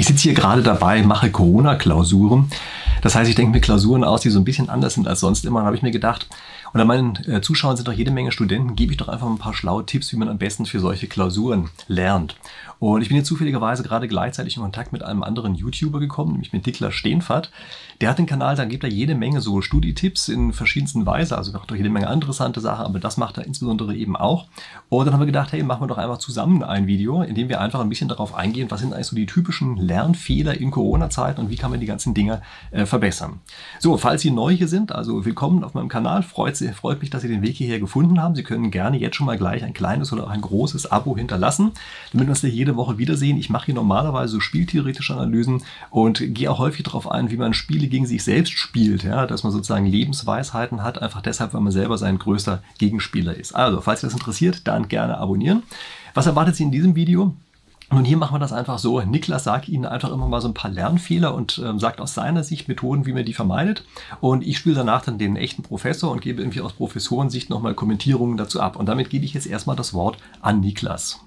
Ich sitze hier gerade dabei, mache Corona-Klausuren. Das heißt, ich denke mir Klausuren aus, die so ein bisschen anders sind als sonst immer. Dann habe ich mir gedacht, unter meinen äh, Zuschauern sind doch jede Menge Studenten, gebe ich doch einfach ein paar schlaue Tipps, wie man am besten für solche Klausuren lernt. Und ich bin jetzt zufälligerweise gerade gleichzeitig in Kontakt mit einem anderen YouTuber gekommen, nämlich mit Niklas Steenfahrt. Der hat den Kanal, da gibt er jede Menge so Studietipps in verschiedensten Weisen, also macht auch jede Menge interessante Sachen, aber das macht er insbesondere eben auch. Und dann haben wir gedacht, hey, machen wir doch einfach zusammen ein Video, in dem wir einfach ein bisschen darauf eingehen, was sind eigentlich so die typischen Lernfehler in Corona-Zeiten und wie kann man die ganzen Dinge äh, verbessern. So, falls Sie neu hier sind, also willkommen auf meinem Kanal, freut, freut mich, dass Sie den Weg hierher gefunden haben. Sie können gerne jetzt schon mal gleich ein kleines oder auch ein großes Abo hinterlassen, damit uns jede Woche wiedersehen. Ich mache hier normalerweise spieltheoretische Analysen und gehe auch häufig darauf ein, wie man Spiele gegen sich selbst spielt, ja, dass man sozusagen Lebensweisheiten hat, einfach deshalb, weil man selber sein größter Gegenspieler ist. Also, falls Sie das interessiert, dann gerne abonnieren. Was erwartet Sie in diesem Video? Nun, hier machen wir das einfach so. Niklas sagt Ihnen einfach immer mal so ein paar Lernfehler und ähm, sagt aus seiner Sicht Methoden, wie man die vermeidet. Und ich spiele danach dann den echten Professor und gebe irgendwie aus Professorensicht nochmal Kommentierungen dazu ab. Und damit gebe ich jetzt erstmal das Wort an Niklas.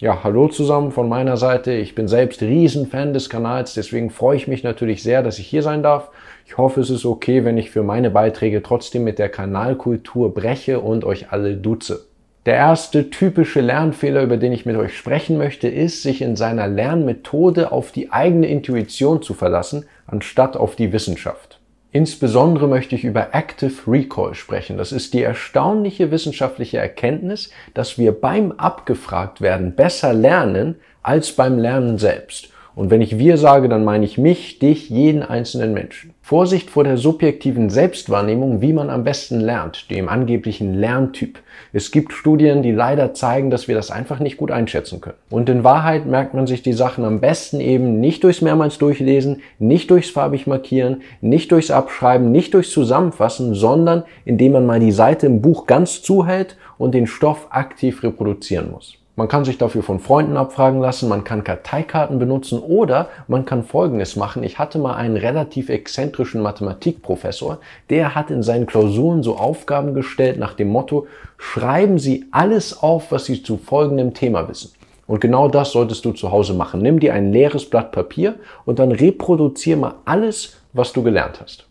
Ja, hallo zusammen von meiner Seite. Ich bin selbst Riesenfan des Kanals, deswegen freue ich mich natürlich sehr, dass ich hier sein darf. Ich hoffe, es ist okay, wenn ich für meine Beiträge trotzdem mit der Kanalkultur breche und euch alle duze. Der erste typische Lernfehler, über den ich mit euch sprechen möchte, ist, sich in seiner Lernmethode auf die eigene Intuition zu verlassen, anstatt auf die Wissenschaft. Insbesondere möchte ich über Active Recall sprechen. Das ist die erstaunliche wissenschaftliche Erkenntnis, dass wir beim abgefragt werden besser lernen als beim Lernen selbst. Und wenn ich wir sage, dann meine ich mich, dich, jeden einzelnen Menschen. Vorsicht vor der subjektiven Selbstwahrnehmung, wie man am besten lernt, dem angeblichen Lerntyp. Es gibt Studien, die leider zeigen, dass wir das einfach nicht gut einschätzen können. Und in Wahrheit merkt man sich die Sachen am besten eben nicht durchs mehrmals durchlesen, nicht durchs farbig markieren, nicht durchs Abschreiben, nicht durchs Zusammenfassen, sondern indem man mal die Seite im Buch ganz zuhält und den Stoff aktiv reproduzieren muss. Man kann sich dafür von Freunden abfragen lassen, man kann Karteikarten benutzen oder man kann Folgendes machen. Ich hatte mal einen relativ exzentrischen Mathematikprofessor, der hat in seinen Klausuren so Aufgaben gestellt nach dem Motto, schreiben Sie alles auf, was Sie zu folgendem Thema wissen. Und genau das solltest du zu Hause machen. Nimm dir ein leeres Blatt Papier und dann reproduziere mal alles, was du gelernt hast.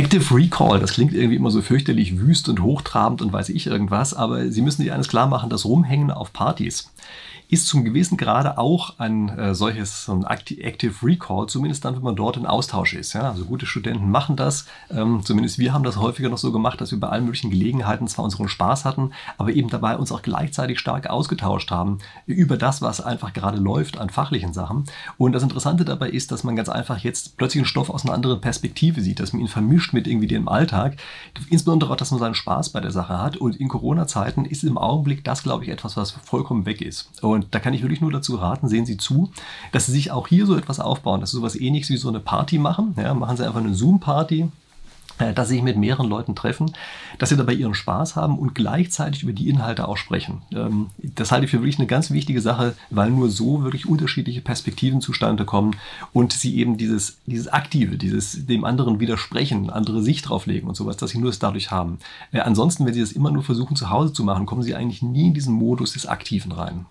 Active Recall, das klingt irgendwie immer so fürchterlich wüst und hochtrabend und weiß ich irgendwas, aber Sie müssen sich eines klar machen, das Rumhängen auf Partys ist zum gewissen Grade auch ein äh, solches so ein Active Recall, zumindest dann, wenn man dort in Austausch ist. Ja? Also gute Studenten machen das. Ähm, zumindest wir haben das häufiger noch so gemacht, dass wir bei allen möglichen Gelegenheiten zwar unseren Spaß hatten, aber eben dabei uns auch gleichzeitig stark ausgetauscht haben über das, was einfach gerade läuft an fachlichen Sachen. Und das Interessante dabei ist, dass man ganz einfach jetzt plötzlich einen Stoff aus einer anderen Perspektive sieht, dass man ihn vermischt mit irgendwie dem Alltag. Insbesondere auch, dass man seinen Spaß bei der Sache hat. Und in Corona-Zeiten ist im Augenblick das, glaube ich, etwas, was vollkommen weg ist. Und und da kann ich wirklich nur dazu raten, sehen Sie zu, dass Sie sich auch hier so etwas aufbauen, dass Sie sowas ähnliches wie so eine Party machen. Ja, machen Sie einfach eine Zoom-Party, äh, dass sie sich mit mehreren Leuten treffen, dass sie dabei ihren Spaß haben und gleichzeitig über die Inhalte auch sprechen. Ähm, das halte ich für wirklich eine ganz wichtige Sache, weil nur so wirklich unterschiedliche Perspektiven zustande kommen und sie eben dieses, dieses Aktive, dieses dem anderen widersprechen, andere Sicht drauflegen und sowas, dass sie nur es dadurch haben. Äh, ansonsten, wenn sie das immer nur versuchen zu Hause zu machen, kommen sie eigentlich nie in diesen Modus des Aktiven rein.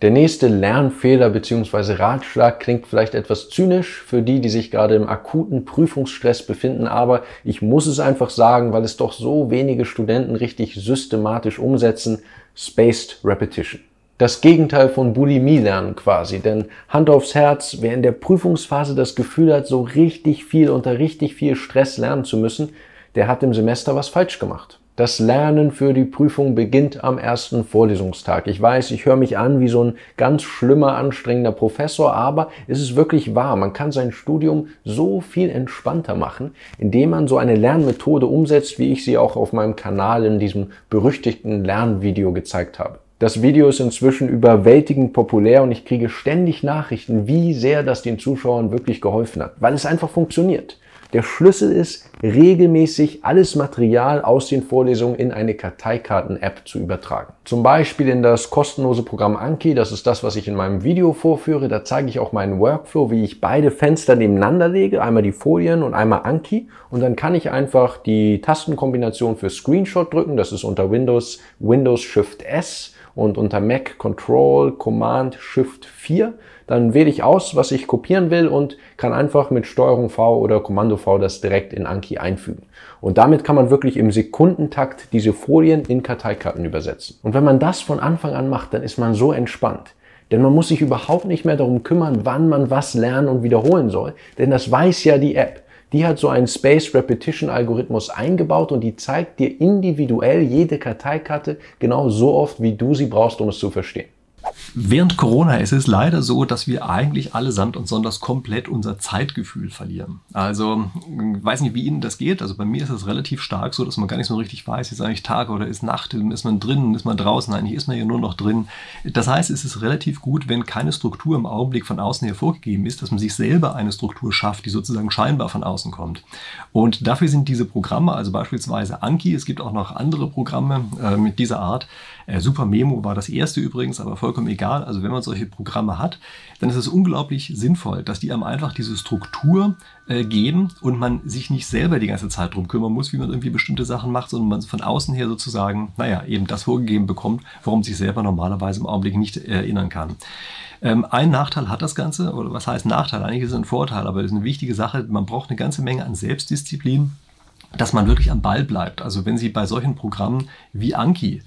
Der nächste Lernfehler bzw. Ratschlag klingt vielleicht etwas zynisch für die, die sich gerade im akuten Prüfungsstress befinden, aber ich muss es einfach sagen, weil es doch so wenige Studenten richtig systematisch umsetzen, Spaced Repetition. Das Gegenteil von Bulimie lernen quasi, denn Hand aufs Herz, wer in der Prüfungsphase das Gefühl hat, so richtig viel unter richtig viel Stress lernen zu müssen, der hat im Semester was falsch gemacht. Das Lernen für die Prüfung beginnt am ersten Vorlesungstag. Ich weiß, ich höre mich an wie so ein ganz schlimmer, anstrengender Professor, aber es ist wirklich wahr. Man kann sein Studium so viel entspannter machen, indem man so eine Lernmethode umsetzt, wie ich sie auch auf meinem Kanal in diesem berüchtigten Lernvideo gezeigt habe. Das Video ist inzwischen überwältigend populär und ich kriege ständig Nachrichten, wie sehr das den Zuschauern wirklich geholfen hat, weil es einfach funktioniert. Der Schlüssel ist, regelmäßig alles Material aus den Vorlesungen in eine Karteikarten-App zu übertragen. Zum Beispiel in das kostenlose Programm Anki, das ist das, was ich in meinem Video vorführe. Da zeige ich auch meinen Workflow, wie ich beide Fenster nebeneinander lege, einmal die Folien und einmal Anki. Und dann kann ich einfach die Tastenkombination für Screenshot drücken, das ist unter Windows Windows Shift S und unter Mac Control Command Shift 4 dann wähle ich aus, was ich kopieren will und kann einfach mit Steuerung V oder Kommando V das direkt in Anki einfügen. Und damit kann man wirklich im Sekundentakt diese Folien in Karteikarten übersetzen. Und wenn man das von Anfang an macht, dann ist man so entspannt. Denn man muss sich überhaupt nicht mehr darum kümmern, wann man was lernen und wiederholen soll, denn das weiß ja die App. Die hat so einen Space Repetition Algorithmus eingebaut und die zeigt dir individuell jede Karteikarte genau so oft, wie du sie brauchst, um es zu verstehen. Während Corona ist es leider so, dass wir eigentlich allesamt und sonders komplett unser Zeitgefühl verlieren. Also, ich weiß nicht, wie Ihnen das geht. Also bei mir ist es relativ stark so, dass man gar nicht so richtig weiß, ist eigentlich Tag oder ist Nacht, ist man drin, ist man draußen, eigentlich ist man ja nur noch drin. Das heißt, es ist relativ gut, wenn keine Struktur im Augenblick von außen her vorgegeben ist, dass man sich selber eine Struktur schafft, die sozusagen scheinbar von außen kommt. Und dafür sind diese Programme, also beispielsweise Anki, es gibt auch noch andere Programme äh, mit dieser Art. Äh, Super Memo war das erste übrigens, aber vollkommen egal. Also wenn man solche Programme hat, dann ist es unglaublich sinnvoll, dass die einem einfach diese Struktur äh, geben und man sich nicht selber die ganze Zeit drum kümmern muss, wie man irgendwie bestimmte Sachen macht, sondern man von außen her sozusagen, naja, eben das vorgegeben bekommt, worum sich selber normalerweise im Augenblick nicht erinnern kann. Ähm, ein Nachteil hat das Ganze, oder was heißt Nachteil? Eigentlich ist es ein Vorteil, aber es ist eine wichtige Sache. Man braucht eine ganze Menge an Selbstdisziplin dass man wirklich am Ball bleibt. Also wenn Sie bei solchen Programmen wie Anki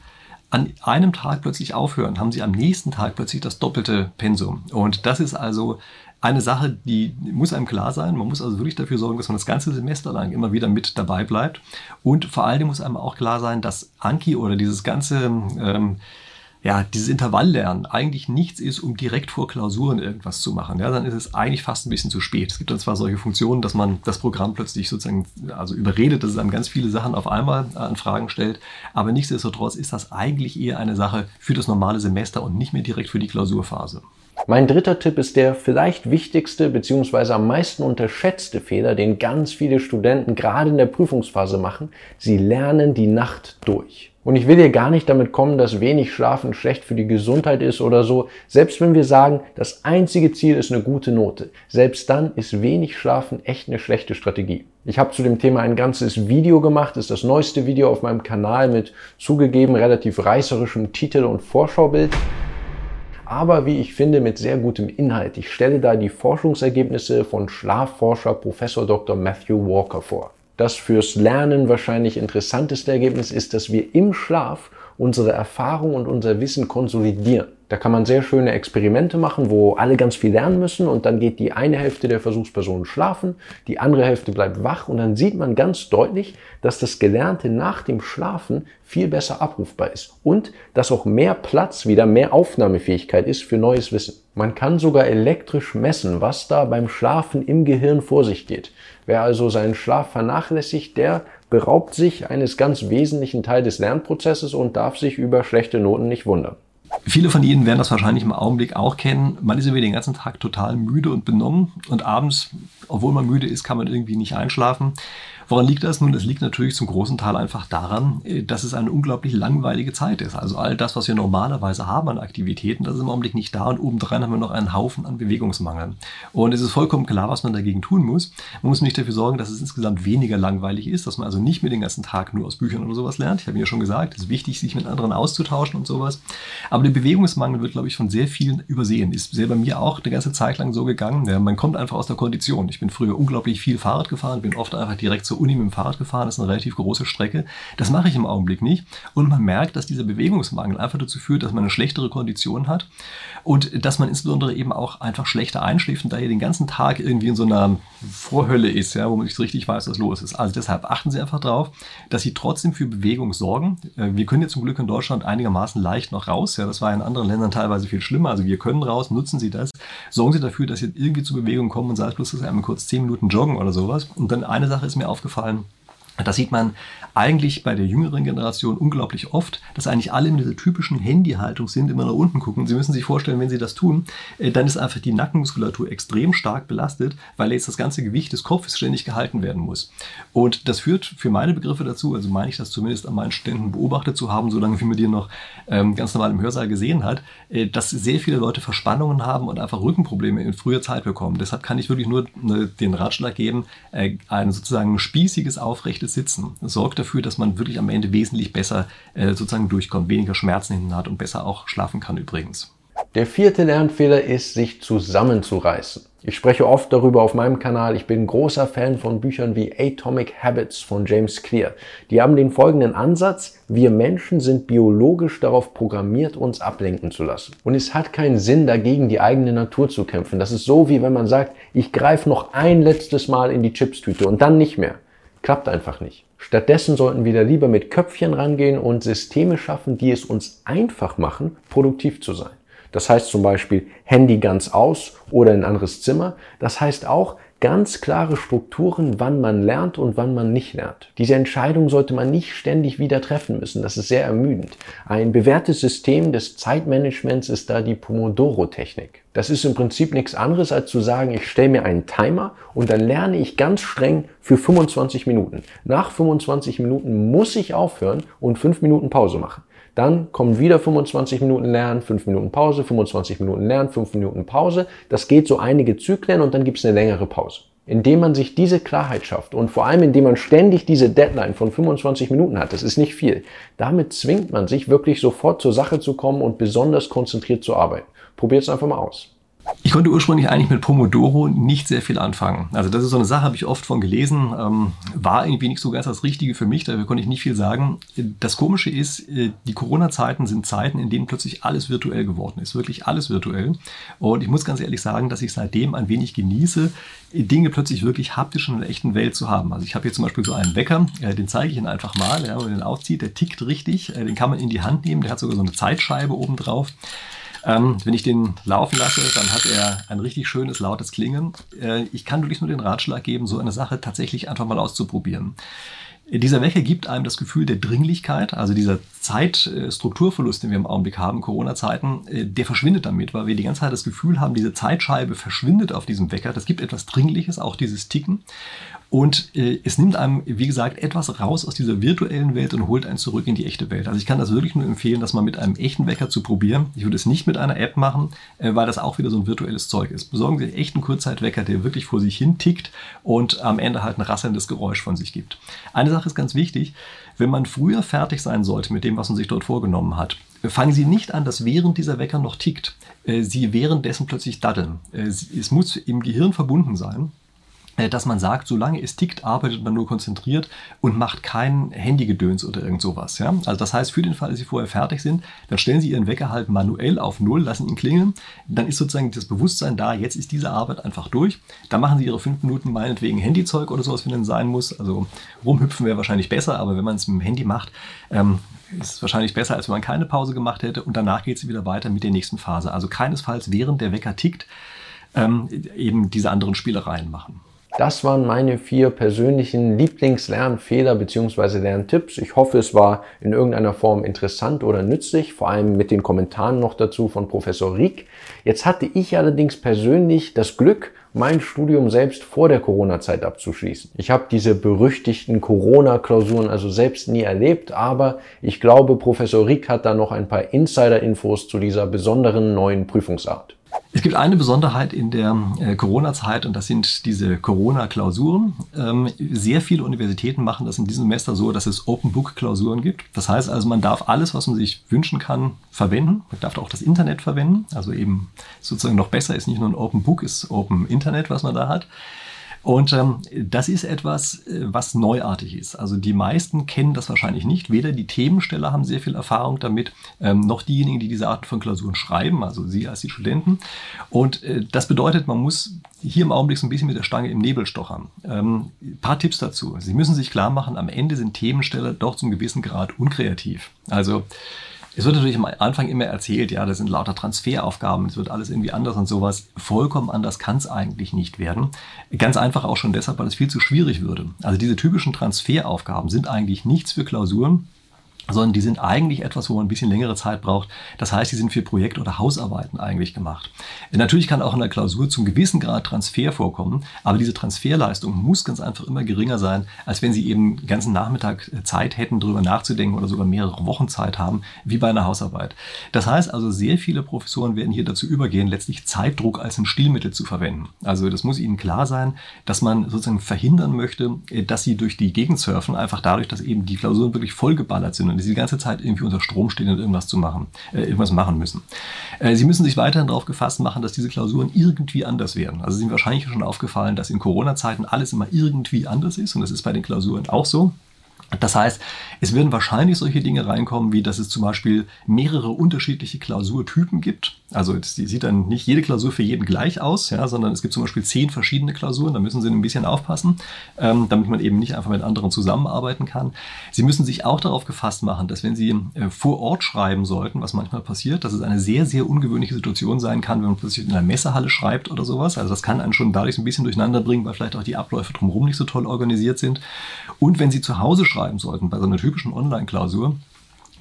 an einem Tag plötzlich aufhören, haben sie am nächsten Tag plötzlich das doppelte Pensum. Und das ist also eine Sache, die muss einem klar sein. Man muss also wirklich dafür sorgen, dass man das ganze Semester lang immer wieder mit dabei bleibt. Und vor allem muss einem auch klar sein, dass Anki oder dieses ganze ähm, ja, dieses Intervalllernen eigentlich nichts ist, um direkt vor Klausuren irgendwas zu machen. Ja, dann ist es eigentlich fast ein bisschen zu spät. Es gibt dann zwar solche Funktionen, dass man das Programm plötzlich sozusagen also überredet, dass es einem ganz viele Sachen auf einmal an Fragen stellt, aber nichtsdestotrotz ist das eigentlich eher eine Sache für das normale Semester und nicht mehr direkt für die Klausurphase. Mein dritter Tipp ist der vielleicht wichtigste bzw. am meisten unterschätzte Fehler, den ganz viele Studenten gerade in der Prüfungsphase machen. Sie lernen die Nacht durch. Und ich will hier gar nicht damit kommen, dass wenig Schlafen schlecht für die Gesundheit ist oder so. Selbst wenn wir sagen, das einzige Ziel ist eine gute Note, selbst dann ist wenig Schlafen echt eine schlechte Strategie. Ich habe zu dem Thema ein ganzes Video gemacht, das ist das neueste Video auf meinem Kanal mit zugegeben relativ reißerischem Titel und Vorschaubild aber wie ich finde mit sehr gutem Inhalt. Ich stelle da die Forschungsergebnisse von Schlafforscher Professor Dr. Matthew Walker vor. Das fürs Lernen wahrscheinlich interessanteste Ergebnis ist, dass wir im Schlaf unsere Erfahrung und unser Wissen konsolidieren. Da kann man sehr schöne Experimente machen, wo alle ganz viel lernen müssen und dann geht die eine Hälfte der Versuchspersonen schlafen, die andere Hälfte bleibt wach und dann sieht man ganz deutlich, dass das Gelernte nach dem Schlafen viel besser abrufbar ist und dass auch mehr Platz, wieder mehr Aufnahmefähigkeit ist für neues Wissen. Man kann sogar elektrisch messen, was da beim Schlafen im Gehirn vor sich geht. Wer also seinen Schlaf vernachlässigt, der beraubt sich eines ganz wesentlichen Teils des Lernprozesses und darf sich über schlechte Noten nicht wundern. Viele von Ihnen werden das wahrscheinlich im Augenblick auch kennen. Man ist irgendwie den ganzen Tag total müde und benommen und abends, obwohl man müde ist, kann man irgendwie nicht einschlafen. Woran liegt das? Nun, es liegt natürlich zum großen Teil einfach daran, äh, dass es eine unglaublich langweilige Zeit ist. Also all das, was wir normalerweise haben an Aktivitäten, das ist im Augenblick nicht da und obendrein haben wir noch einen Haufen an Bewegungsmangel. Und es ist vollkommen klar, was man dagegen tun muss. Man muss nicht dafür sorgen, dass es insgesamt weniger langweilig ist, dass man also nicht mehr den ganzen Tag nur aus Büchern oder sowas lernt. Ich habe ja schon gesagt, es ist wichtig, sich mit anderen auszutauschen und sowas. Aber der Bewegungsmangel wird, glaube ich, von sehr vielen übersehen. Ist sehr bei mir auch eine ganze Zeit lang so gegangen. Ja, man kommt einfach aus der Kondition. Ich bin früher unglaublich viel Fahrrad gefahren, bin oft einfach direkt zur Uni mit dem Fahrrad gefahren, das ist eine relativ große Strecke. Das mache ich im Augenblick nicht. Und man merkt, dass dieser Bewegungsmangel einfach dazu führt, dass man eine schlechtere Kondition hat und dass man insbesondere eben auch einfach schlechter einschläft und daher den ganzen Tag irgendwie in so einer Vorhölle ist, ja, wo man nicht richtig weiß, was los ist. Also deshalb achten Sie einfach darauf, dass Sie trotzdem für Bewegung sorgen. Äh, wir können jetzt zum Glück in Deutschland einigermaßen leicht noch raus. Ja, das war in anderen Ländern teilweise viel schlimmer. Also wir können raus, nutzen Sie das. Sorgen Sie dafür, dass Sie irgendwie zur Bewegung kommen und sei es bloß, dass Sie einmal kurz zehn Minuten joggen oder sowas. Und dann eine Sache ist mir aufgefallen, aufgefallen das sieht man eigentlich bei der jüngeren Generation unglaublich oft, dass eigentlich alle in dieser typischen Handyhaltung sind, immer nach unten gucken. Sie müssen sich vorstellen, wenn Sie das tun, äh, dann ist einfach die Nackenmuskulatur extrem stark belastet, weil jetzt das ganze Gewicht des Kopfes ständig gehalten werden muss. Und das führt für meine Begriffe dazu, also meine ich das zumindest an meinen Studenten beobachtet zu haben, solange wie man die noch ähm, ganz normal im Hörsaal gesehen hat, äh, dass sehr viele Leute Verspannungen haben und einfach Rückenprobleme in früher Zeit bekommen. Deshalb kann ich wirklich nur äh, den Ratschlag geben, ein sozusagen spießiges, aufrechtes Sitzen sorgt dafür, dass man wirklich am Ende wesentlich besser äh, sozusagen durchkommt, weniger Schmerzen hinten hat und besser auch schlafen kann übrigens. Der vierte Lernfehler ist, sich zusammenzureißen. Ich spreche oft darüber auf meinem Kanal. Ich bin großer Fan von Büchern wie Atomic Habits von James Clear. Die haben den folgenden Ansatz. Wir Menschen sind biologisch darauf programmiert, uns ablenken zu lassen. Und es hat keinen Sinn, dagegen die eigene Natur zu kämpfen. Das ist so, wie wenn man sagt, ich greife noch ein letztes Mal in die Chipstüte und dann nicht mehr. Klappt einfach nicht. Stattdessen sollten wir da lieber mit Köpfchen rangehen und Systeme schaffen, die es uns einfach machen, produktiv zu sein. Das heißt zum Beispiel Handy ganz aus oder in ein anderes Zimmer. Das heißt auch ganz klare Strukturen, wann man lernt und wann man nicht lernt. Diese Entscheidung sollte man nicht ständig wieder treffen müssen. Das ist sehr ermüdend. Ein bewährtes System des Zeitmanagements ist da die Pomodoro-Technik. Das ist im Prinzip nichts anderes, als zu sagen, ich stelle mir einen Timer und dann lerne ich ganz streng für 25 Minuten. Nach 25 Minuten muss ich aufhören und 5 Minuten Pause machen. Dann kommen wieder 25 Minuten Lernen, 5 Minuten Pause, 25 Minuten Lernen, 5 Minuten Pause. Das geht so einige Zyklen und dann gibt es eine längere Pause. Indem man sich diese Klarheit schafft und vor allem indem man ständig diese Deadline von 25 Minuten hat, das ist nicht viel, damit zwingt man sich wirklich sofort zur Sache zu kommen und besonders konzentriert zu arbeiten. Probiert es einfach mal aus. Ich konnte ursprünglich eigentlich mit Pomodoro nicht sehr viel anfangen. Also das ist so eine Sache, habe ich oft von gelesen, ähm, war irgendwie nicht so ganz das Richtige für mich, dafür konnte ich nicht viel sagen. Das Komische ist, äh, die Corona-Zeiten sind Zeiten, in denen plötzlich alles virtuell geworden ist, wirklich alles virtuell. Und ich muss ganz ehrlich sagen, dass ich seitdem ein wenig genieße, Dinge plötzlich wirklich haptisch in der echten Welt zu haben. Also ich habe hier zum Beispiel so einen Wecker, äh, den zeige ich Ihnen einfach mal, ja, wenn man den aufzieht, der tickt richtig, äh, den kann man in die Hand nehmen, der hat sogar so eine Zeitscheibe oben drauf. Ähm, wenn ich den laufen lasse, dann hat er ein richtig schönes, lautes Klingen. Äh, ich kann wirklich nur den Ratschlag geben, so eine Sache tatsächlich einfach mal auszuprobieren. Dieser Wecker gibt einem das Gefühl der Dringlichkeit, also dieser Zeitstrukturverlust, den wir im Augenblick haben, Corona-Zeiten, äh, der verschwindet damit, weil wir die ganze Zeit das Gefühl haben, diese Zeitscheibe verschwindet auf diesem Wecker. Das gibt etwas Dringliches, auch dieses Ticken. Und äh, es nimmt einem, wie gesagt, etwas raus aus dieser virtuellen Welt und holt einen zurück in die echte Welt. Also ich kann das wirklich nur empfehlen, das mal mit einem echten Wecker zu probieren. Ich würde es nicht mit einer App machen, äh, weil das auch wieder so ein virtuelles Zeug ist. Besorgen Sie echt einen Kurzzeitwecker, der wirklich vor sich hin tickt und am Ende halt ein rasselndes Geräusch von sich gibt. Eine Sache ist ganz wichtig, wenn man früher fertig sein sollte mit dem, was man sich dort vorgenommen hat, fangen Sie nicht an, dass während dieser Wecker noch tickt, äh, Sie währenddessen plötzlich daddeln. Äh, es muss im Gehirn verbunden sein. Äh, dass man sagt, solange es tickt, arbeitet man nur konzentriert und macht kein Handygedöns oder irgend sowas. Ja? Also das heißt, für den Fall, dass Sie vorher fertig sind, dann stellen Sie Ihren Wecker halt manuell auf Null, lassen ihn klingeln. Dann ist sozusagen das Bewusstsein da, jetzt ist diese Arbeit einfach durch. Dann machen Sie Ihre fünf Minuten meinetwegen Handyzeug oder sowas, wenn es sein muss. Also rumhüpfen wäre wahrscheinlich besser, aber wenn man es mit dem Handy macht, ähm, ist es wahrscheinlich besser, als wenn man keine Pause gemacht hätte. Und danach geht es wieder weiter mit der nächsten Phase. Also keinesfalls während der Wecker tickt, ähm, eben diese anderen Spielereien machen. Das waren meine vier persönlichen Lieblingslernfehler bzw. Lerntipps. Ich hoffe, es war in irgendeiner Form interessant oder nützlich, vor allem mit den Kommentaren noch dazu von Professor Rieck. Jetzt hatte ich allerdings persönlich das Glück, mein Studium selbst vor der Corona-Zeit abzuschließen. Ich habe diese berüchtigten Corona-Klausuren also selbst nie erlebt, aber ich glaube, Professor Rieck hat da noch ein paar Insider-Infos zu dieser besonderen neuen Prüfungsart. Es gibt eine Besonderheit in der äh, Corona-Zeit und das sind diese Corona-Klausuren. Ähm, sehr viele Universitäten machen das in diesem Semester so, dass es Open-Book-Klausuren gibt. Das heißt also, man darf alles, was man sich wünschen kann, verwenden. Man darf auch das Internet verwenden. Also eben sozusagen noch besser ist nicht nur ein Open Book, ist Open Internet, was man da hat. Und ähm, das ist etwas, äh, was neuartig ist. Also die meisten kennen das wahrscheinlich nicht. Weder die Themensteller haben sehr viel Erfahrung damit, ähm, noch diejenigen, die diese Arten von Klausuren schreiben, also Sie als die Studenten. Und äh, das bedeutet, man muss hier im Augenblick so ein bisschen mit der Stange im Nebel stochern. Ähm, paar Tipps dazu. Sie müssen sich klar machen, am Ende sind Themensteller doch zum gewissen Grad unkreativ. Also es wird natürlich am Anfang immer erzählt, ja, das sind lauter Transferaufgaben, es wird alles irgendwie anders und sowas. Vollkommen anders kann es eigentlich nicht werden. Ganz einfach auch schon deshalb, weil es viel zu schwierig würde. Also diese typischen Transferaufgaben sind eigentlich nichts für Klausuren sondern die sind eigentlich etwas, wo man ein bisschen längere Zeit braucht. Das heißt, die sind für Projekt- oder Hausarbeiten eigentlich gemacht. Natürlich kann auch in der Klausur zum gewissen Grad Transfer vorkommen, aber diese Transferleistung muss ganz einfach immer geringer sein, als wenn Sie eben den ganzen Nachmittag Zeit hätten, darüber nachzudenken oder sogar mehrere Wochen Zeit haben, wie bei einer Hausarbeit. Das heißt also, sehr viele Professoren werden hier dazu übergehen, letztlich Zeitdruck als ein Stilmittel zu verwenden. Also das muss Ihnen klar sein, dass man sozusagen verhindern möchte, dass Sie durch die Gegend surfen, einfach dadurch, dass eben die Klausuren wirklich vollgeballert sind und Sie die ganze Zeit irgendwie unter Strom stehen und irgendwas zu machen, äh, irgendwas machen müssen. Äh, Sie müssen sich weiterhin darauf gefasst machen, dass diese Klausuren irgendwie anders werden. Also sind wahrscheinlich schon aufgefallen, dass in Corona-Zeiten alles immer irgendwie anders ist und das ist bei den Klausuren auch so. Das heißt, es werden wahrscheinlich solche Dinge reinkommen, wie dass es zum Beispiel mehrere unterschiedliche Klausurtypen gibt. Also es sieht dann nicht jede Klausur für jeden gleich aus, ja, sondern es gibt zum Beispiel zehn verschiedene Klausuren. Da müssen Sie ein bisschen aufpassen, ähm, damit man eben nicht einfach mit anderen zusammenarbeiten kann. Sie müssen sich auch darauf gefasst machen, dass wenn Sie äh, vor Ort schreiben sollten, was manchmal passiert, dass es eine sehr, sehr ungewöhnliche Situation sein kann, wenn man plötzlich in einer Messehalle schreibt oder sowas. Also das kann einen schon dadurch ein bisschen durcheinander bringen, weil vielleicht auch die Abläufe drumherum nicht so toll organisiert sind. Und wenn Sie zu Hause schreiben, sollten bei so einer typischen Online-Klausur,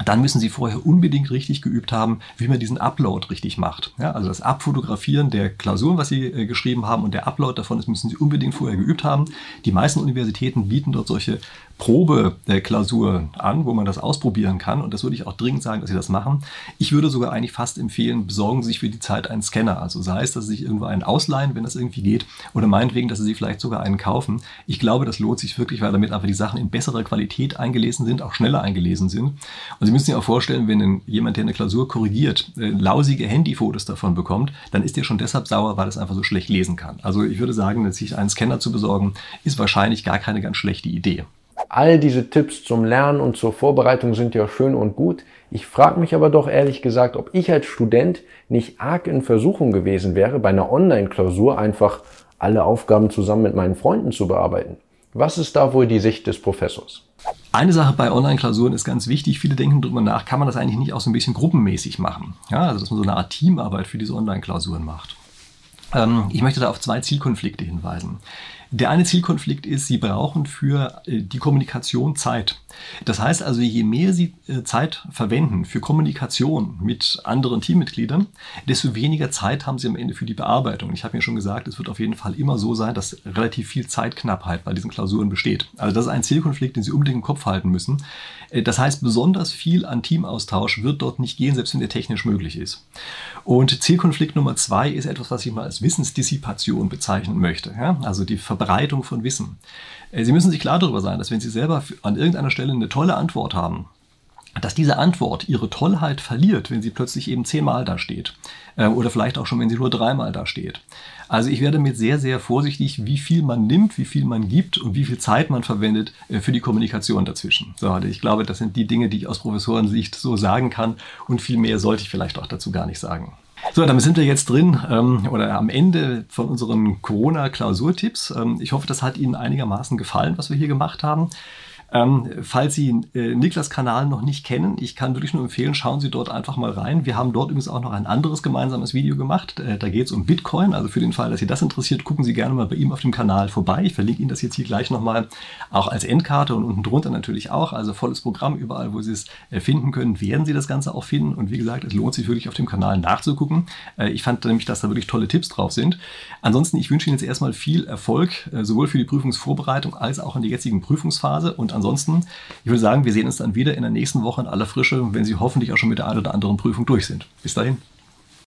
dann müssen Sie vorher unbedingt richtig geübt haben, wie man diesen Upload richtig macht. Ja, also das Abfotografieren der Klausuren, was Sie äh, geschrieben haben und der Upload davon, das müssen Sie unbedingt vorher geübt haben. Die meisten Universitäten bieten dort solche Probeklausur an, wo man das ausprobieren kann. Und das würde ich auch dringend sagen, dass Sie das machen. Ich würde sogar eigentlich fast empfehlen, besorgen Sie sich für die Zeit einen Scanner. Also sei es, dass Sie sich irgendwo einen ausleihen, wenn das irgendwie geht, oder meinetwegen, dass Sie sich vielleicht sogar einen kaufen. Ich glaube, das lohnt sich wirklich, weil damit einfach die Sachen in besserer Qualität eingelesen sind, auch schneller eingelesen sind. Und Sie müssen sich auch vorstellen, wenn jemand, der eine Klausur korrigiert, äh, lausige Handyfotos davon bekommt, dann ist der schon deshalb sauer, weil es einfach so schlecht lesen kann. Also ich würde sagen, sich einen Scanner zu besorgen, ist wahrscheinlich gar keine ganz schlechte Idee. All diese Tipps zum Lernen und zur Vorbereitung sind ja schön und gut. Ich frage mich aber doch ehrlich gesagt, ob ich als Student nicht arg in Versuchung gewesen wäre, bei einer Online-Klausur einfach alle Aufgaben zusammen mit meinen Freunden zu bearbeiten. Was ist da wohl die Sicht des Professors? Eine Sache bei Online-Klausuren ist ganz wichtig. Viele denken darüber nach, kann man das eigentlich nicht auch so ein bisschen gruppenmäßig machen? Ja, also dass man so eine Art Teamarbeit für diese Online-Klausuren macht. Ähm, ich möchte da auf zwei Zielkonflikte hinweisen. Der eine Zielkonflikt ist, Sie brauchen für äh, die Kommunikation Zeit. Das heißt also, je mehr Sie äh, Zeit verwenden für Kommunikation mit anderen Teammitgliedern, desto weniger Zeit haben Sie am Ende für die Bearbeitung. Ich habe mir schon gesagt, es wird auf jeden Fall immer so sein, dass relativ viel Zeitknappheit bei diesen Klausuren besteht. Also das ist ein Zielkonflikt, den Sie unbedingt im Kopf halten müssen. Äh, das heißt, besonders viel an Teamaustausch wird dort nicht gehen, selbst wenn der technisch möglich ist. Und Zielkonflikt Nummer zwei ist etwas, was ich mal als Wissensdissipation bezeichnen möchte. Also die Verbreitung von Wissen. Äh, Sie müssen sich klar darüber sein, dass wenn Sie selber an irgendeiner Stelle eine tolle Antwort haben, dass diese Antwort ihre Tollheit verliert, wenn sie plötzlich eben zehnmal da steht. Äh, oder vielleicht auch schon, wenn sie nur dreimal da steht. Also ich werde mit sehr, sehr vorsichtig, wie viel man nimmt, wie viel man gibt und wie viel Zeit man verwendet äh, für die Kommunikation dazwischen. So, ich glaube, das sind die Dinge, die ich aus Professorensicht so sagen kann und viel mehr sollte ich vielleicht auch dazu gar nicht sagen. So, damit sind wir jetzt drin ähm, oder am Ende von unseren Corona-Klausurtipps. Ähm, ich hoffe, das hat Ihnen einigermaßen gefallen, was wir hier gemacht haben. Ähm, falls Sie äh, Niklas Kanal noch nicht kennen, ich kann wirklich nur empfehlen, schauen Sie dort einfach mal rein. Wir haben dort übrigens auch noch ein anderes gemeinsames Video gemacht. Äh, da geht es um Bitcoin. Also für den Fall, dass Sie das interessiert, gucken Sie gerne mal bei ihm auf dem Kanal vorbei. Ich verlinke Ihnen das jetzt hier gleich nochmal, auch als Endkarte und unten drunter natürlich auch. Also volles Programm, überall, wo Sie es äh, finden können, werden Sie das Ganze auch finden. Und wie gesagt, es lohnt sich wirklich auf dem Kanal nachzugucken. Äh, ich fand nämlich, dass da wirklich tolle Tipps drauf sind. Ansonsten, ich wünsche Ihnen jetzt erstmal viel Erfolg, äh, sowohl für die Prüfungsvorbereitung als auch in der jetzigen Prüfungsphase. Und ansonsten, ich würde sagen, wir sehen uns dann wieder in der nächsten Woche in aller Frische, wenn Sie hoffentlich auch schon mit der einen oder anderen Prüfung durch sind. Bis dahin.